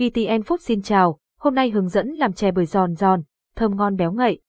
VTN Food xin chào, hôm nay hướng dẫn làm chè bưởi giòn giòn, thơm ngon béo ngậy.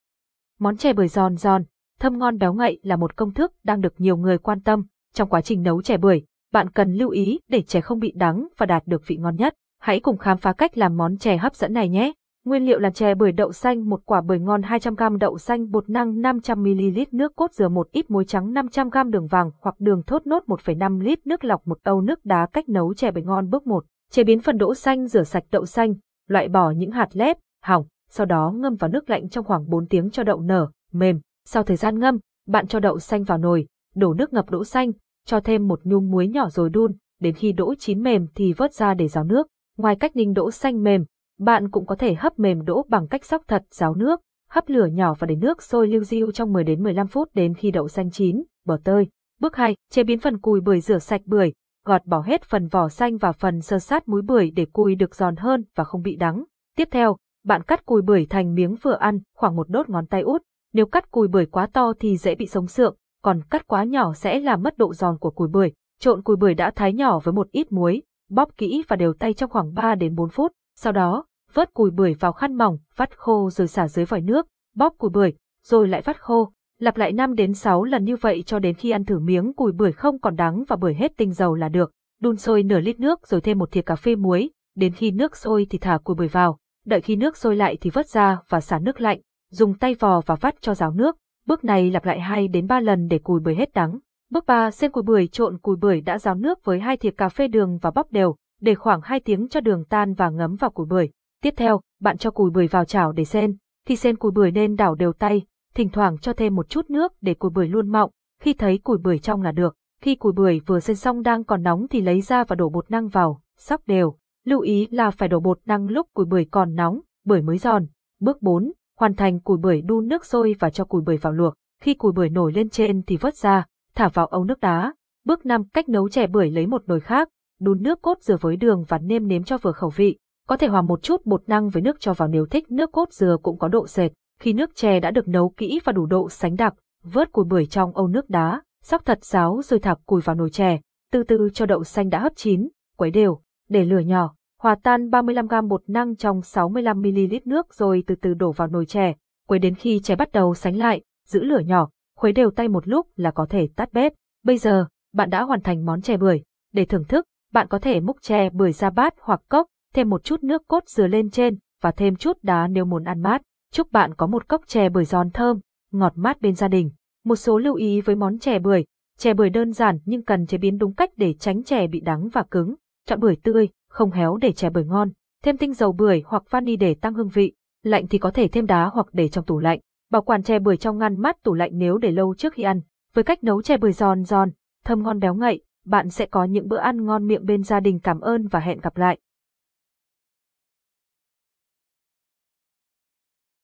Món chè bưởi giòn giòn, thơm ngon béo ngậy là một công thức đang được nhiều người quan tâm. Trong quá trình nấu chè bưởi, bạn cần lưu ý để chè không bị đắng và đạt được vị ngon nhất. Hãy cùng khám phá cách làm món chè hấp dẫn này nhé. Nguyên liệu làm chè bưởi đậu xanh một quả bưởi ngon 200g đậu xanh bột năng 500ml nước cốt dừa một ít muối trắng 500g đường vàng hoặc đường thốt nốt 1,5 lít nước lọc một âu nước đá cách nấu chè bưởi ngon bước 1. Chế biến phần đỗ xanh rửa sạch đậu xanh, loại bỏ những hạt lép, hỏng, sau đó ngâm vào nước lạnh trong khoảng 4 tiếng cho đậu nở, mềm. Sau thời gian ngâm, bạn cho đậu xanh vào nồi, đổ nước ngập đỗ xanh, cho thêm một nhung muối nhỏ rồi đun, đến khi đỗ chín mềm thì vớt ra để ráo nước. Ngoài cách ninh đỗ xanh mềm, bạn cũng có thể hấp mềm đỗ bằng cách sóc thật ráo nước, hấp lửa nhỏ và để nước sôi lưu diêu trong 10 đến 15 phút đến khi đậu xanh chín, bở tơi. Bước 2, chế biến phần cùi bưởi rửa sạch bưởi, gọt bỏ hết phần vỏ xanh và phần sơ sát múi bưởi để cùi được giòn hơn và không bị đắng. Tiếp theo, bạn cắt cùi bưởi thành miếng vừa ăn, khoảng một đốt ngón tay út. Nếu cắt cùi bưởi quá to thì dễ bị sống sượng, còn cắt quá nhỏ sẽ làm mất độ giòn của cùi bưởi. Trộn cùi bưởi đã thái nhỏ với một ít muối, bóp kỹ và đều tay trong khoảng 3 đến 4 phút. Sau đó, vớt cùi bưởi vào khăn mỏng, vắt khô rồi xả dưới vòi nước, bóp cùi bưởi, rồi lại vắt khô. Lặp lại 5 đến 6 lần như vậy cho đến khi ăn thử miếng cùi bưởi không còn đắng và bưởi hết tinh dầu là được. Đun sôi nửa lít nước rồi thêm một thìa cà phê muối, đến khi nước sôi thì thả cùi bưởi vào, đợi khi nước sôi lại thì vớt ra và xả nước lạnh, dùng tay vò và vắt cho ráo nước. Bước này lặp lại 2 đến 3 lần để cùi bưởi hết đắng. Bước 3, xên cùi bưởi trộn cùi bưởi đã ráo nước với hai thìa cà phê đường và bóp đều, để khoảng 2 tiếng cho đường tan và ngấm vào cùi bưởi. Tiếp theo, bạn cho cùi bưởi vào chảo để xên. Khi xên cùi bưởi nên đảo đều tay, thỉnh thoảng cho thêm một chút nước để cùi bưởi luôn mọng, khi thấy cùi bưởi trong là được. Khi cùi bưởi vừa xên xong đang còn nóng thì lấy ra và đổ bột năng vào, sóc đều. Lưu ý là phải đổ bột năng lúc cùi bưởi còn nóng, bưởi mới giòn. Bước 4, hoàn thành cùi bưởi đun nước sôi và cho cùi bưởi vào luộc. Khi cùi bưởi nổi lên trên thì vớt ra, thả vào ấu nước đá. Bước 5, cách nấu chè bưởi lấy một nồi khác, đun nước cốt dừa với đường và nêm nếm cho vừa khẩu vị. Có thể hòa một chút bột năng với nước cho vào nếu thích nước cốt dừa cũng có độ sệt. Khi nước chè đã được nấu kỹ và đủ độ sánh đặc, vớt cùi bưởi trong âu nước đá, sóc thật ráo rồi thả cùi vào nồi chè, từ từ cho đậu xanh đã hấp chín, quấy đều, để lửa nhỏ, hòa tan 35g bột năng trong 65ml nước rồi từ từ đổ vào nồi chè, quấy đến khi chè bắt đầu sánh lại, giữ lửa nhỏ, khuấy đều tay một lúc là có thể tắt bếp. Bây giờ, bạn đã hoàn thành món chè bưởi. Để thưởng thức, bạn có thể múc chè bưởi ra bát hoặc cốc, thêm một chút nước cốt dừa lên trên và thêm chút đá nếu muốn ăn mát. Chúc bạn có một cốc chè bưởi giòn thơm, ngọt mát bên gia đình. Một số lưu ý với món chè bưởi. Chè bưởi đơn giản nhưng cần chế biến đúng cách để tránh chè bị đắng và cứng. Chọn bưởi tươi, không héo để chè bưởi ngon. Thêm tinh dầu bưởi hoặc vani để tăng hương vị. Lạnh thì có thể thêm đá hoặc để trong tủ lạnh. Bảo quản chè bưởi trong ngăn mát tủ lạnh nếu để lâu trước khi ăn. Với cách nấu chè bưởi giòn giòn, thơm ngon béo ngậy, bạn sẽ có những bữa ăn ngon miệng bên gia đình cảm ơn và hẹn gặp lại.